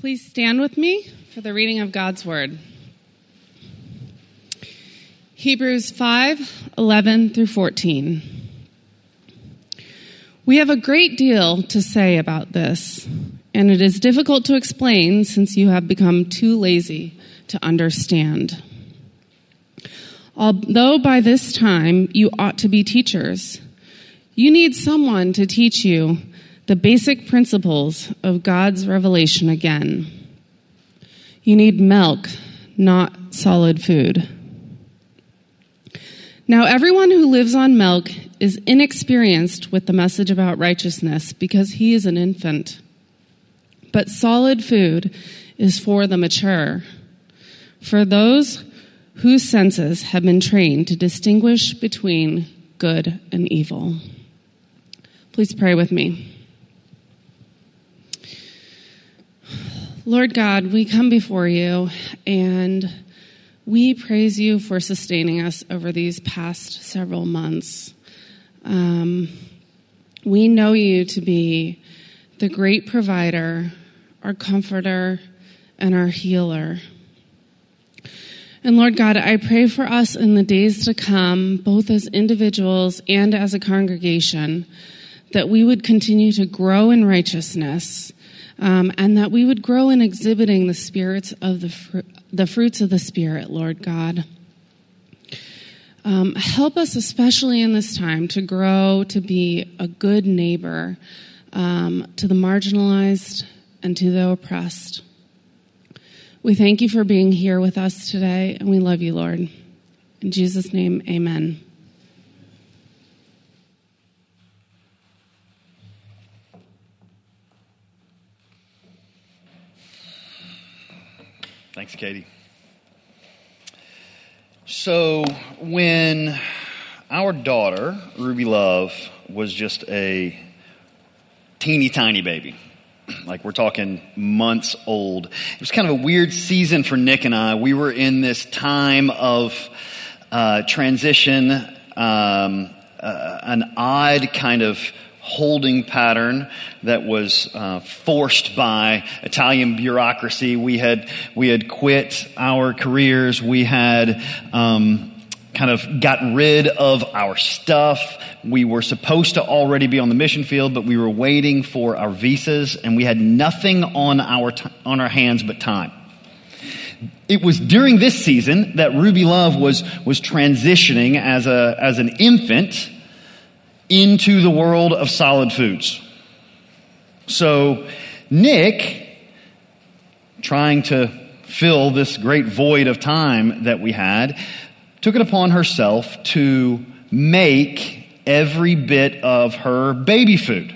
Please stand with me for the reading of God's Word. Hebrews 5 11 through 14. We have a great deal to say about this, and it is difficult to explain since you have become too lazy to understand. Although by this time you ought to be teachers, you need someone to teach you the basic principles of God's revelation again. You need milk, not solid food. Now, everyone who lives on milk is inexperienced with the message about righteousness because he is an infant. But solid food is for the mature, for those whose senses have been trained to distinguish between good and evil. Please pray with me. Lord God, we come before you and we praise you for sustaining us over these past several months. Um, we know you to be the great provider, our comforter, and our healer. And Lord God, I pray for us in the days to come, both as individuals and as a congregation, that we would continue to grow in righteousness um, and that we would grow in exhibiting the spirits of the, fr- the fruits of the Spirit, Lord God. Um, help us, especially in this time, to grow to be a good neighbor um, to the marginalized and to the oppressed. We thank you for being here with us today, and we love you, Lord. In Jesus' name, amen. Thanks, Katie. So, when our daughter, Ruby Love, was just a teeny tiny baby, like we're talking months old, it was kind of a weird season for Nick and I. We were in this time of uh, transition, um, uh, an odd kind of holding pattern that was uh, forced by Italian bureaucracy. We had we had quit our careers. We had um, kind of gotten rid of our stuff. We were supposed to already be on the mission field, but we were waiting for our visas, and we had nothing on our t- on our hands but time. It was during this season that Ruby Love was was transitioning as a as an infant into the world of solid foods. So, Nick, trying to fill this great void of time that we had, took it upon herself to make every bit of her baby food.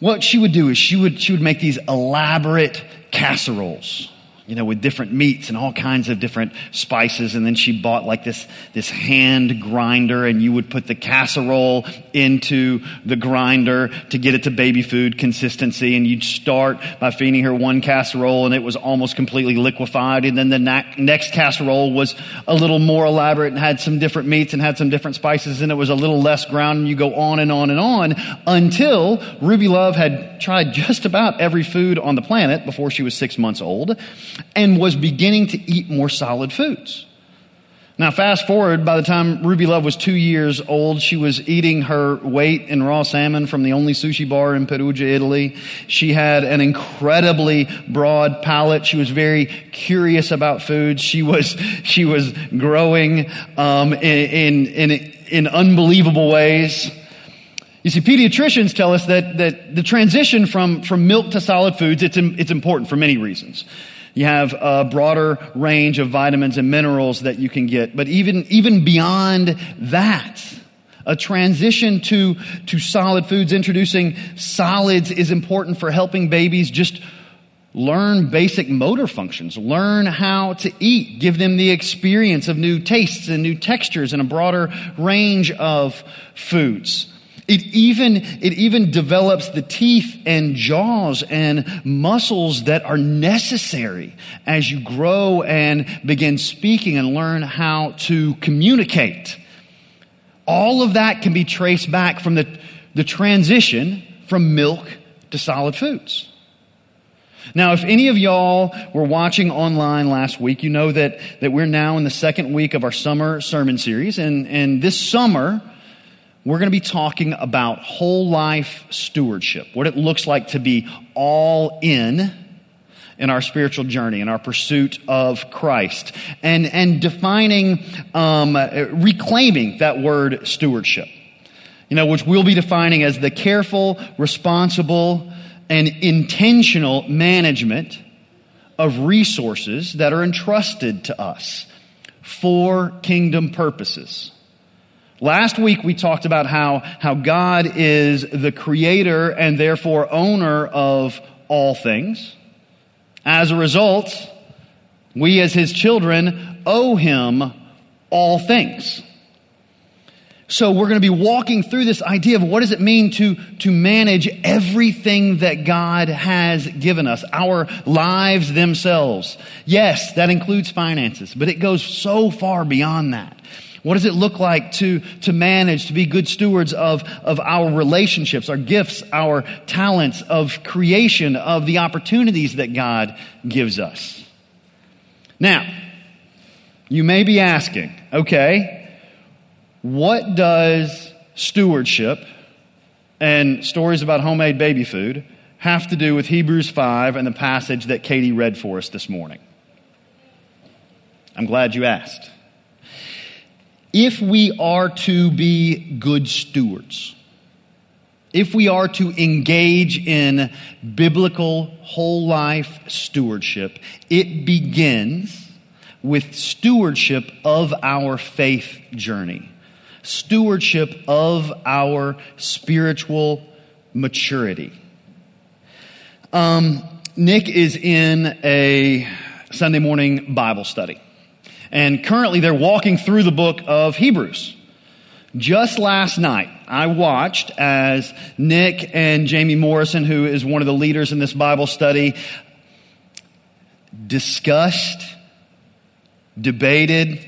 What she would do is she would, she would make these elaborate casseroles you know, with different meats and all kinds of different spices. And then she bought like this, this hand grinder and you would put the casserole into the grinder to get it to baby food consistency. And you'd start by feeding her one casserole and it was almost completely liquefied. And then the na- next casserole was a little more elaborate and had some different meats and had some different spices and it was a little less ground. And you go on and on and on until Ruby Love had tried just about every food on the planet before she was six months old and was beginning to eat more solid foods. Now, fast forward, by the time Ruby Love was two years old, she was eating her weight in raw salmon from the only sushi bar in Perugia, Italy. She had an incredibly broad palate. She was very curious about food. She was, she was growing, um, in, in, in, in unbelievable ways. You see, pediatricians tell us that, that the transition from, from milk to solid foods, it's, it's important for many reasons. You have a broader range of vitamins and minerals that you can get. But even, even beyond that, a transition to, to solid foods, introducing solids is important for helping babies just learn basic motor functions, learn how to eat, give them the experience of new tastes and new textures and a broader range of foods. It even, it even develops the teeth and jaws and muscles that are necessary as you grow and begin speaking and learn how to communicate. All of that can be traced back from the, the transition from milk to solid foods. Now, if any of y'all were watching online last week, you know that, that we're now in the second week of our summer sermon series. And, and this summer, we're going to be talking about whole life stewardship, what it looks like to be all in in our spiritual journey, in our pursuit of Christ, and, and defining, um, reclaiming that word stewardship, you know, which we'll be defining as the careful, responsible, and intentional management of resources that are entrusted to us for kingdom purposes. Last week we talked about how, how God is the creator and therefore owner of all things. As a result, we as his children owe him all things. So we're going to be walking through this idea of what does it mean to, to manage everything that God has given us, our lives themselves. Yes, that includes finances, but it goes so far beyond that. What does it look like to, to manage, to be good stewards of, of our relationships, our gifts, our talents, of creation, of the opportunities that God gives us? Now, you may be asking, okay, what does stewardship and stories about homemade baby food have to do with Hebrews 5 and the passage that Katie read for us this morning? I'm glad you asked if we are to be good stewards, if we are to engage in biblical whole life stewardship, it begins with stewardship of our faith journey, stewardship of our spiritual maturity. Um, Nick is in a Sunday morning Bible study. And currently they're walking through the book of Hebrews. Just last night, I watched as Nick and Jamie Morrison, who is one of the leaders in this Bible study, discussed, debated,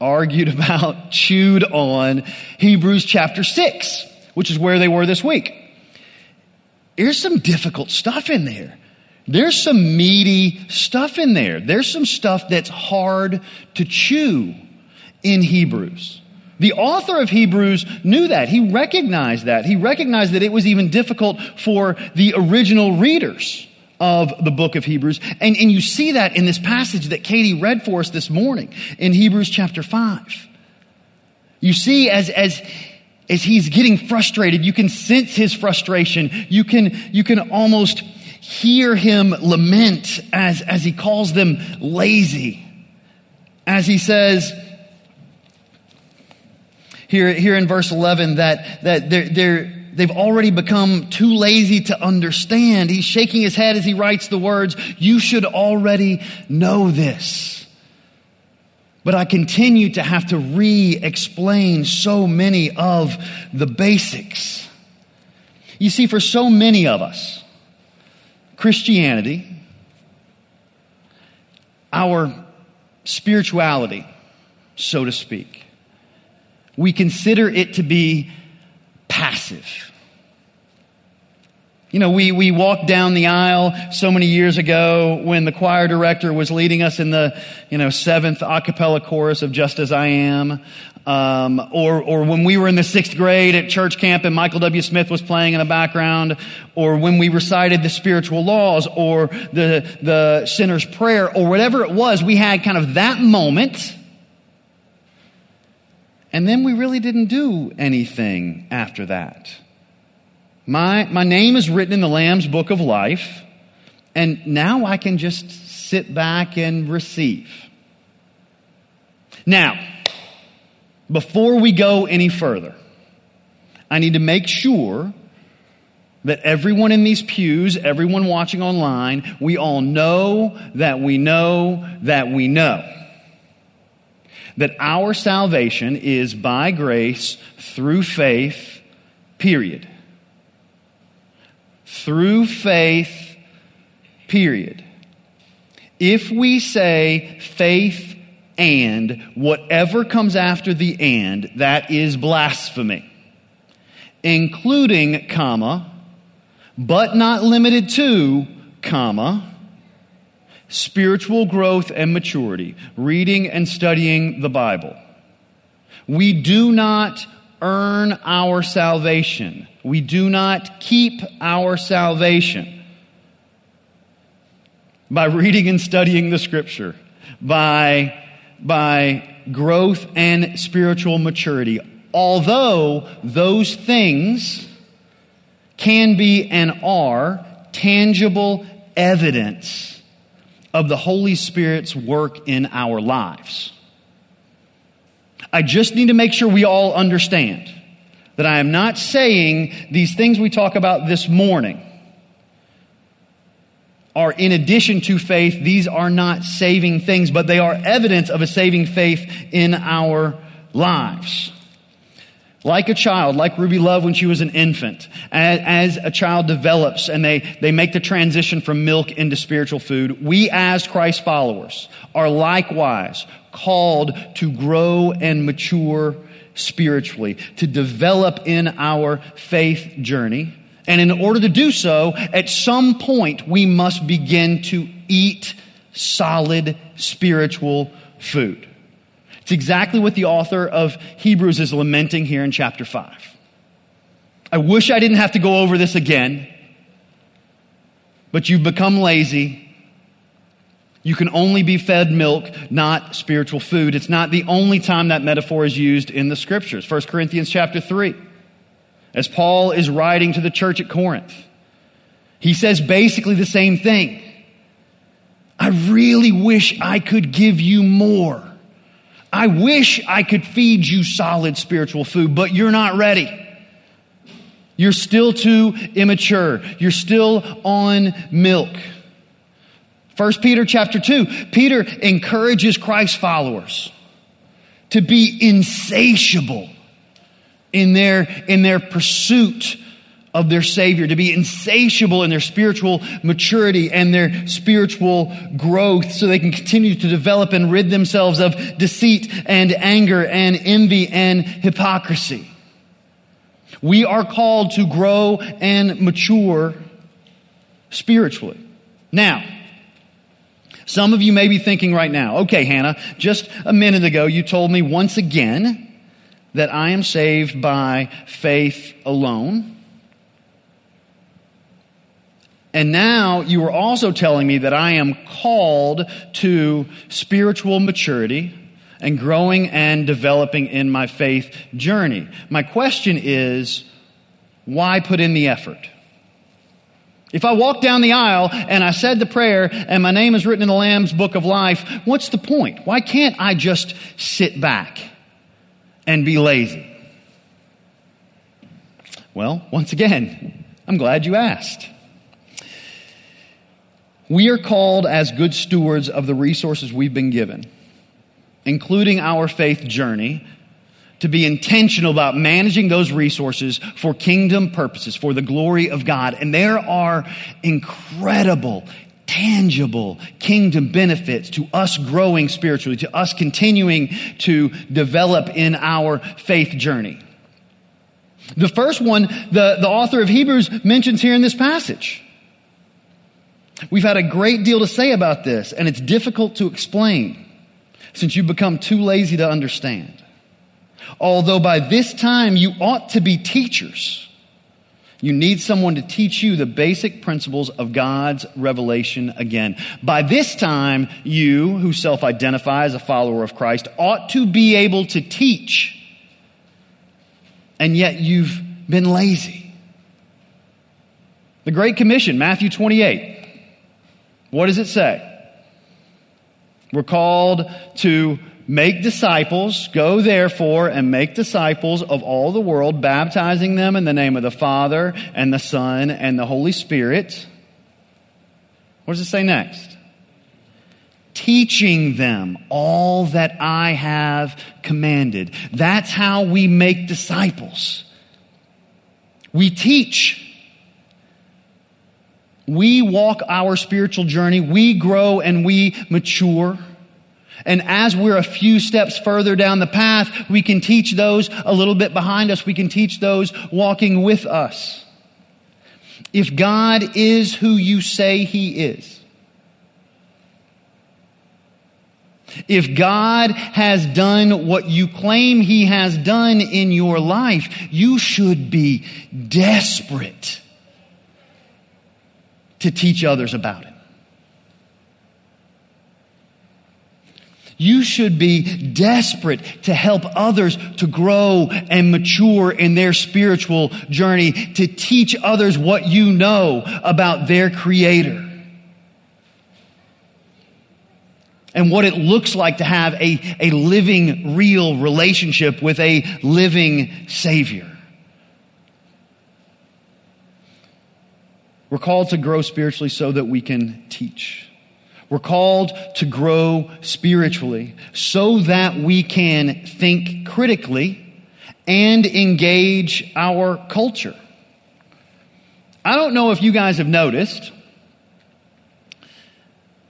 argued about, chewed on Hebrews chapter 6, which is where they were this week. There's some difficult stuff in there. There's some meaty stuff in there. There's some stuff that's hard to chew in Hebrews. The author of Hebrews knew that. He recognized that. He recognized that it was even difficult for the original readers of the book of Hebrews. And, and you see that in this passage that Katie read for us this morning in Hebrews chapter 5. You see, as, as, as he's getting frustrated, you can sense his frustration. You can, you can almost hear him lament as, as he calls them lazy. As he says, here, here in verse 11, that, that they're, they're, they've already become too lazy to understand. He's shaking his head as he writes the words, You should already know this. But I continue to have to re explain so many of the basics. You see, for so many of us, Christianity, our spirituality, so to speak, we consider it to be passive. You know, we, we walked down the aisle so many years ago when the choir director was leading us in the, you know, seventh a cappella chorus of Just As I Am. Um, or, or when we were in the sixth grade at church camp and Michael W. Smith was playing in the background, or when we recited the spiritual laws, or the, the sinner's prayer, or whatever it was, we had kind of that moment. And then we really didn't do anything after that. My, my name is written in the Lamb's book of life, and now I can just sit back and receive. Now, before we go any further, I need to make sure that everyone in these pews, everyone watching online, we all know that we know that we know that our salvation is by grace through faith, period. Through faith, period. If we say faith and whatever comes after the and, that is blasphemy. Including, comma, but not limited to, comma, spiritual growth and maturity, reading and studying the Bible. We do not earn our salvation. We do not keep our salvation by reading and studying the scripture, by, by growth and spiritual maturity. Although those things can be and are tangible evidence of the Holy Spirit's work in our lives. I just need to make sure we all understand that I am not saying these things we talk about this morning are in addition to faith. These are not saving things, but they are evidence of a saving faith in our lives. Like a child, like Ruby Love when she was an infant, as, as, a child develops and they, they make the transition from milk into spiritual food, we as Christ followers are likewise called to grow and mature spiritually, to develop in our faith journey. And in order to do so, at some point, we must begin to eat solid spiritual food. It's exactly what the author of Hebrews is lamenting here in chapter 5. I wish I didn't have to go over this again, but you've become lazy. You can only be fed milk, not spiritual food. It's not the only time that metaphor is used in the scriptures. 1 Corinthians chapter 3, as Paul is writing to the church at Corinth, he says basically the same thing. I really wish I could give you more. I wish I could feed you solid spiritual food, but you're not ready. You're still too immature. You're still on milk. 1 Peter chapter 2, Peter encourages Christ followers to be insatiable in their, in their pursuit of their Savior, to be insatiable in their spiritual maturity and their spiritual growth so they can continue to develop and rid themselves of deceit and anger and envy and hypocrisy. We are called to grow and mature spiritually. Now, some of you may be thinking right now, okay, Hannah, just a minute ago you told me once again that I am saved by faith alone. And now you are also telling me that I am called to spiritual maturity and growing and developing in my faith journey. My question is, why put in the effort? If I walk down the aisle and I said the prayer and my name is written in the Lamb's book of life, what's the point? Why can't I just sit back and be lazy? Well, once again, I'm glad you asked. We are called as good stewards of the resources we've been given, including our faith journey, to be intentional about managing those resources for kingdom purposes, for the glory of God. And there are incredible, tangible kingdom benefits to us growing spiritually, to us continuing to develop in our faith journey. The first one, the, the author of Hebrews mentions here in this passage. We've had a great deal to say about this, and it's difficult to explain since you've become too lazy to understand. Although by this time you ought to be teachers, you need someone to teach you the basic principles of God's revelation again. By this time, you, who self identify as a follower of Christ, ought to be able to teach, and yet you've been lazy. The Great Commission, Matthew 28. What does it say? We're called to make disciples, go therefore and make disciples of all the world, baptizing them in the name of the Father and the Son and the Holy Spirit. What does it say next? Teaching them all that I have commanded. That's how we make disciples. We teach. We walk our spiritual journey, we grow and we mature. And as we're a few steps further down the path, we can teach those a little bit behind us. We can teach those walking with us. if God is who you say he is, if God has done what you claim he has done in your life, you should be desperate to teach others about it. You should be desperate to help others to grow and mature in their spiritual journey, to teach others what you know about their Creator. And what it looks like to have a, a living, real relationship with a living Savior. We're called to grow spiritually so that we can teach. We're called to grow spiritually so that we can think critically and engage our culture. I don't know if you guys have noticed,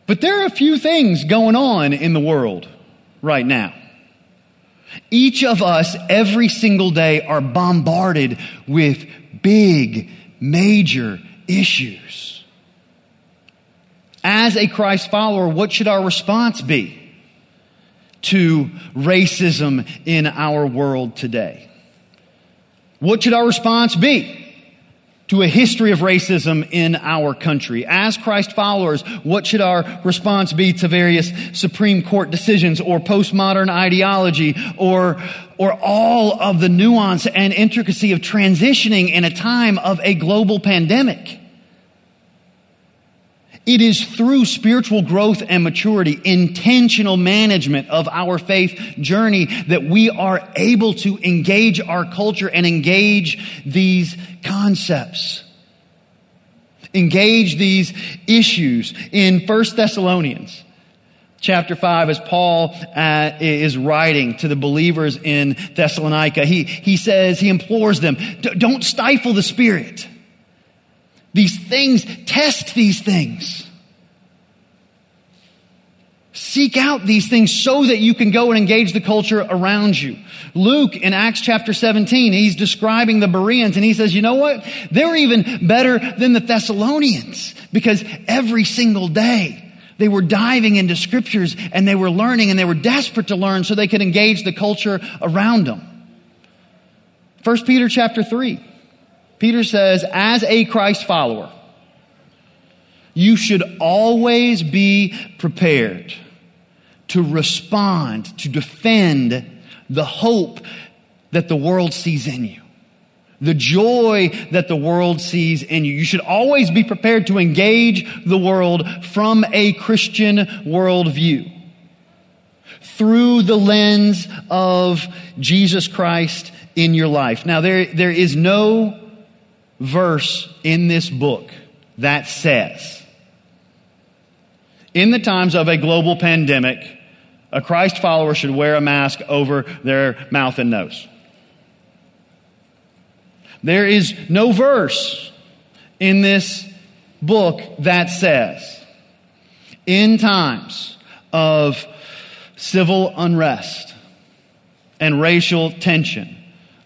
but there are a few things going on in the world right now. Each of us, every single day, are bombarded with big, major issues as a Christ follower, what should our response be to racism in our world today? What should our response be to a history of racism in our country? As Christ followers, what should our response be to various Supreme Court decisions or postmodern ideology or, or all of the nuance and intricacy of transitioning in a time of a global pandemic? It is through spiritual growth and maturity, intentional management of our faith journey that we are able to engage our culture and engage these concepts. Engage these issues. In 1 Thessalonians chapter 5, as Paul uh, is writing to the believers in Thessalonica, he, he says, he implores them, don't stifle the spirit. These things, test these things. Seek out these things so that you can go and engage the culture around you. Luke in Acts chapter 17, he's describing the Bereans and he says, you know what? They're even better than the Thessalonians because every single day they were diving into scriptures and they were learning and they were desperate to learn so they could engage the culture around them. 1 Peter chapter 3. Peter says, as a Christ follower, you should always be prepared to respond, to defend the hope that the world sees in you. The joy that the world sees in you. You should always be prepared to engage the world from a Christian worldview. Through the lens of Jesus Christ in your life. Now there, there is no verse in this book that says, in the times of a global pandemic, a Christ follower should wear a mask over their mouth and nose. There is no verse in this book that says, in times of civil unrest and racial tension,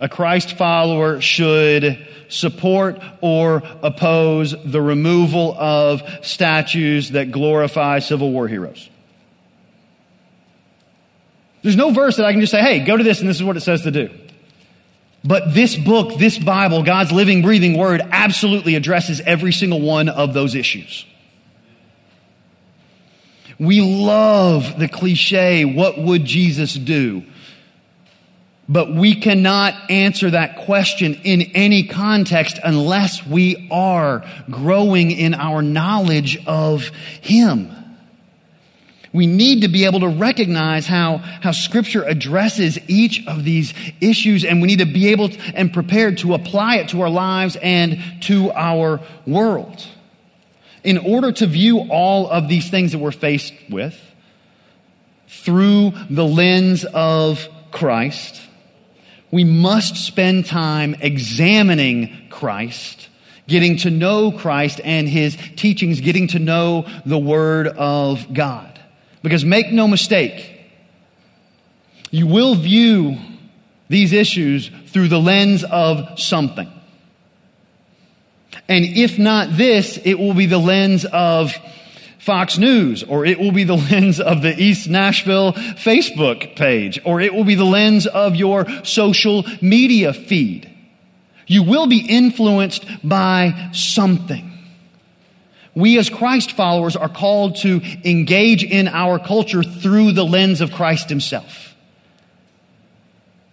a Christ follower should support or oppose the removal of statues that glorify Civil War heroes. There's no verse that I can just say, hey, go to this and this is what it says to do. But this book, this Bible, God's living, breathing word, absolutely addresses every single one of those issues. We love the cliche, what would Jesus do? But we cannot answer that question in any context unless we are growing in our knowledge of Him. We need to be able to recognize how, how scripture addresses each of these issues and we need to be able to, and prepared to apply it to our lives and to our world. In order to view all of these things that we're faced with through the lens of Christ, we must spend time examining Christ, getting to know Christ and his teachings, getting to know the Word of God. Because make no mistake, you will view these issues through the lens of something. And if not this, it will be the lens of Fox News, or it will be the lens of the East Nashville Facebook page, or it will be the lens of your social media feed. You will be influenced by something. We as Christ followers are called to engage in our culture through the lens of Christ himself.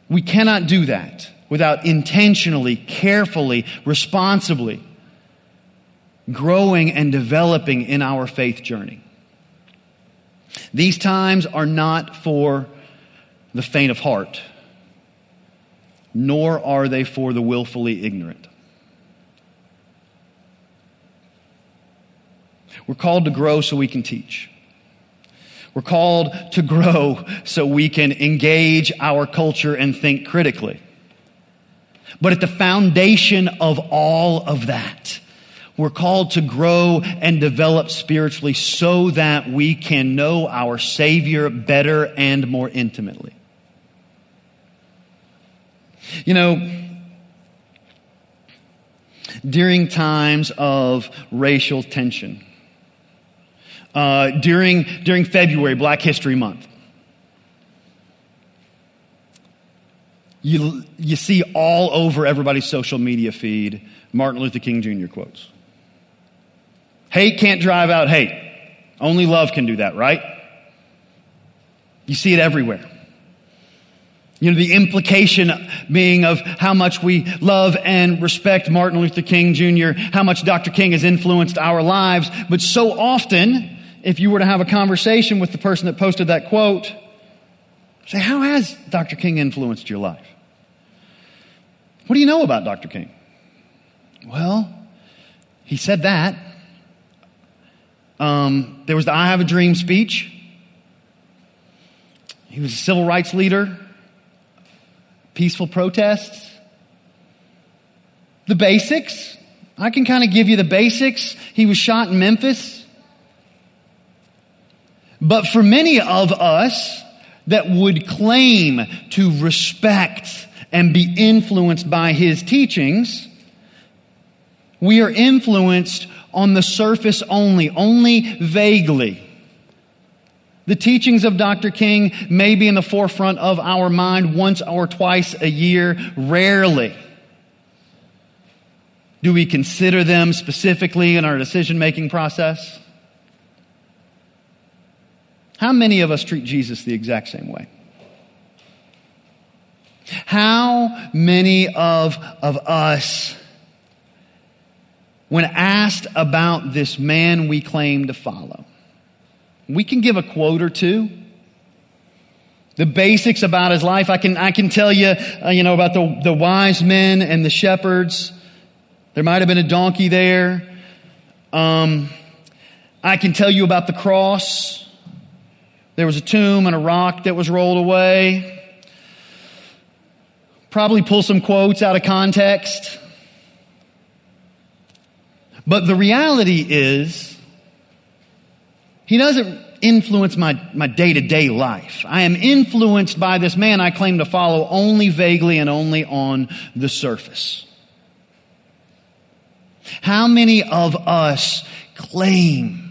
We cannot do that without intentionally, carefully, responsibly growing and developing in our faith journey. These times are not for the faint of heart, nor are they for the willfully ignorant. We're called to grow so we can teach. We're called to grow so we can engage our culture and think critically. But at the foundation of all of that, we're called to grow and develop spiritually so that we can know our Savior better and more intimately. You know, during times of racial tension, uh, during, during February, Black History Month. You, you see all over everybody's social media feed Martin Luther King Jr. quotes. Hate can't drive out hate. Only love can do that, right? You see it everywhere. You know, the implication being of how much we love and respect Martin Luther King Jr., how much Dr. King has influenced our lives, but so often if you were to have a conversation with the person that posted that quote, say, How has Dr. King influenced your life? What do you know about Dr. King? Well, he said that. Um, there was the I Have a Dream speech. He was a civil rights leader, peaceful protests. The basics. I can kind of give you the basics. He was shot in Memphis. But for many of us that would claim to respect and be influenced by his teachings, we are influenced on the surface only, only vaguely. The teachings of Dr. King may be in the forefront of our mind once or twice a year, rarely. Do we consider them specifically in our decision making process? How many of us treat Jesus the exact same way? How many of, of us, when asked about this man we claim to follow, we can give a quote or two. The basics about his life, I can, I can tell you, uh, you know, about the, the wise men and the shepherds. There might have been a donkey there. Um, I can tell you about the cross. There was a tomb and a rock that was rolled away. Probably pull some quotes out of context. But the reality is, he doesn't influence my, my day-to-day life. I am influenced by this man I claim to follow only vaguely and only on the surface. How many of us claim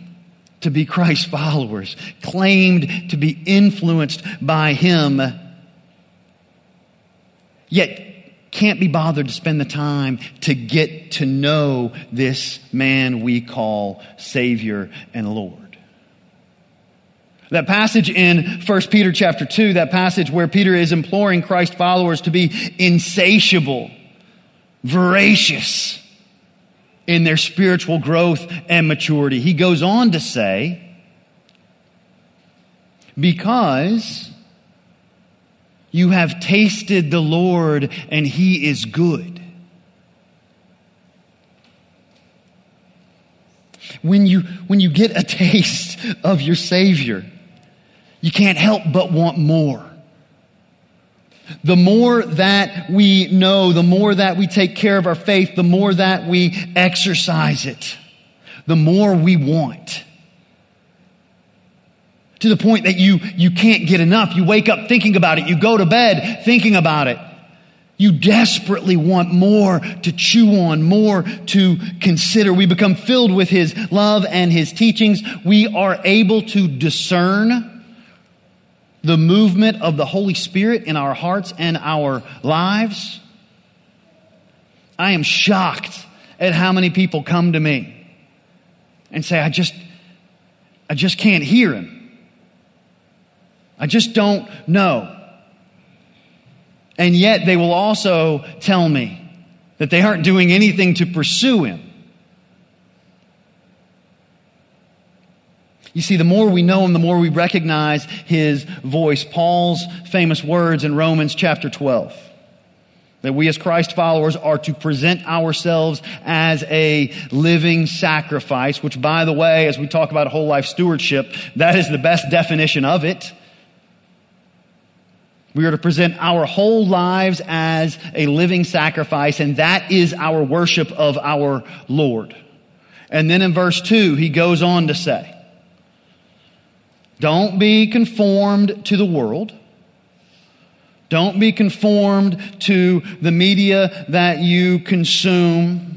to be Christ followers, claimed to be influenced by Him, yet can't be bothered to spend the time to get to know this man we call Savior and Lord. That passage in 1 Peter chapter 2, that passage where Peter is imploring Christ followers to be insatiable, voracious, in their spiritual growth and maturity. He goes on to say, because you have tasted the Lord and he is good. When you, when you get a taste of your Savior, you can't help but want more. The more that we know, the more that we take care of our faith, the more that we exercise it, the more we want. To the point that you, you can't get enough. You wake up thinking about it. You go to bed thinking about it. You desperately want more to chew on, more to consider. We become filled with His love and His teachings. We are able to discern the movement of the Holy Spirit in our hearts and our lives. I am shocked at how many people come to me and say, I just, I just can't hear Him. I just don't know. And yet they will also tell me that they aren't doing anything to pursue Him. You see, the more we know Him, the more we recognize His voice. Paul's famous words in Romans chapter 12 that we as Christ followers are to present ourselves as a living sacrifice, which, by the way, as we talk about whole life stewardship, that is the best definition of it. We are to present our whole lives as a living sacrifice, and that is our worship of our Lord. And then in verse 2, he goes on to say, Don't be conformed to the world. Don't be conformed to the media that you consume.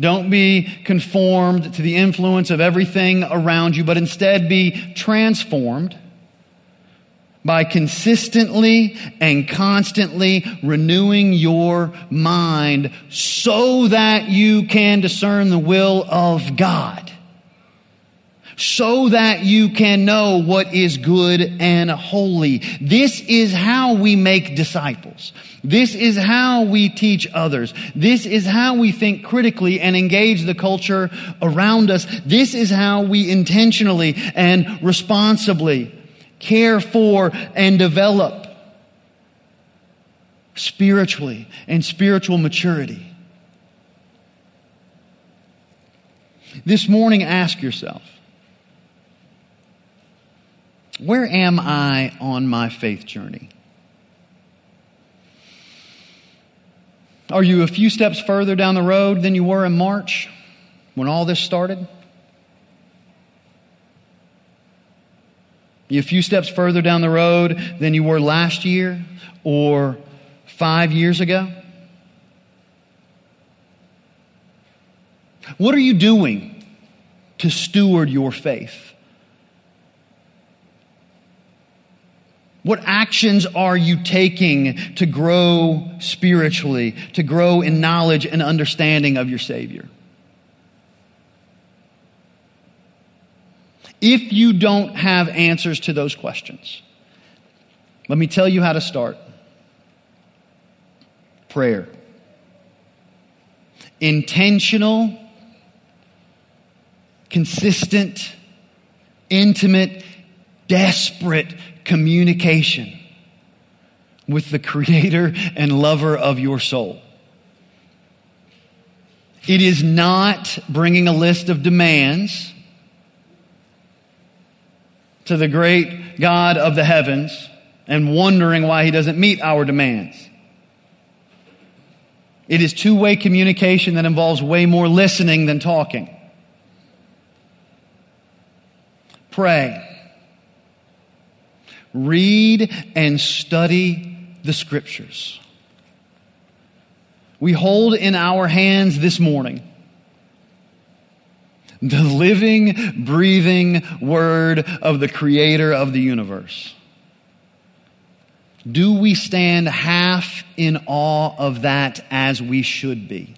Don't be conformed to the influence of everything around you, but instead be transformed by consistently and constantly renewing your mind so that you can discern the will of God. So that you can know what is good and holy. This is how we make disciples. This is how we teach others. This is how we think critically and engage the culture around us. This is how we intentionally and responsibly care for, and develop spiritually and spiritual maturity. This morning, ask yourself where am I on my faith journey? Are you a few steps further down the road than you were in March when all this started? You a few steps further down the road than you were last year or five years ago? What are you doing to steward your faith? What actions are you taking to grow spiritually, to grow in knowledge and understanding of your Savior? If you don't have answers to those questions, let me tell you how to start prayer. Intentional, consistent, intimate, desperate communication with the creator and lover of your soul. It is not bringing a list of demands to the great God of the heavens and wondering why he doesn't meet our demands. It is two way communication that involves way more listening than talking. Pray. Read and study the scriptures. We hold in our hands this morning the living, breathing word of the creator of the universe. Do we stand half in awe of that as we should be?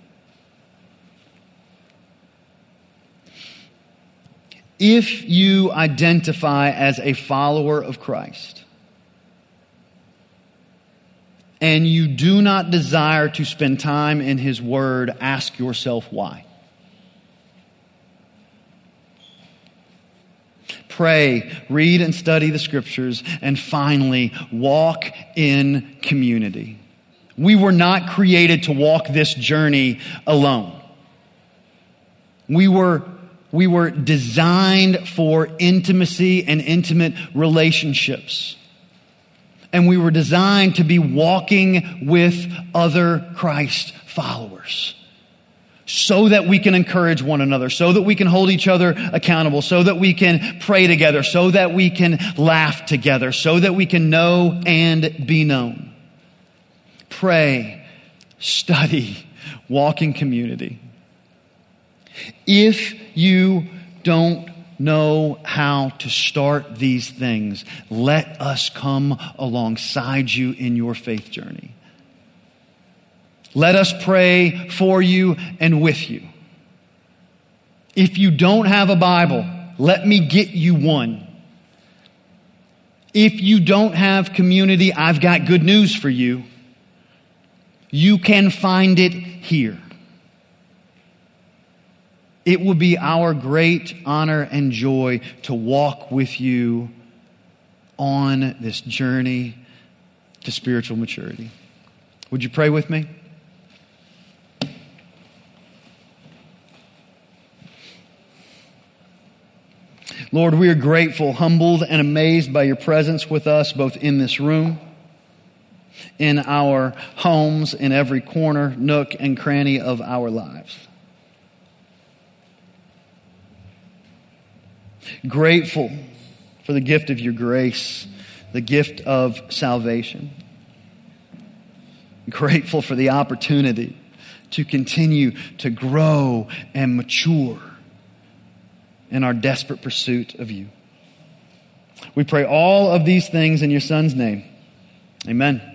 If you identify as a follower of Christ and you do not desire to spend time in His Word, ask yourself why. pray, read and study the scriptures, and finally, walk in community. We were not created to walk this journey alone. We were, we were designed for intimacy and intimate relationships. And we were designed to be walking with other Christ followers so that we can encourage one another, so that we can hold each other accountable, so that we can pray together, so that we can laugh together, so that we can know and be known. Pray, study, walk in community. If you don't know how to start these things, let us come alongside you in your faith journey. Let us pray for you and with you. If you don't have a Bible, let me get you one. If you don't have community, I've got good news for you. You can find it here. It will be our great honor and joy to walk with you on this journey to spiritual maturity. Would you pray with me? Lord, we are grateful, humbled, and amazed by your presence with us, both in this room, in our homes, in every corner, nook, and cranny of our lives. Grateful for the gift of your grace, the gift of salvation. Grateful for the opportunity to continue to grow and mature in our desperate pursuit of you. We pray all of these things in your Son's name. Amen.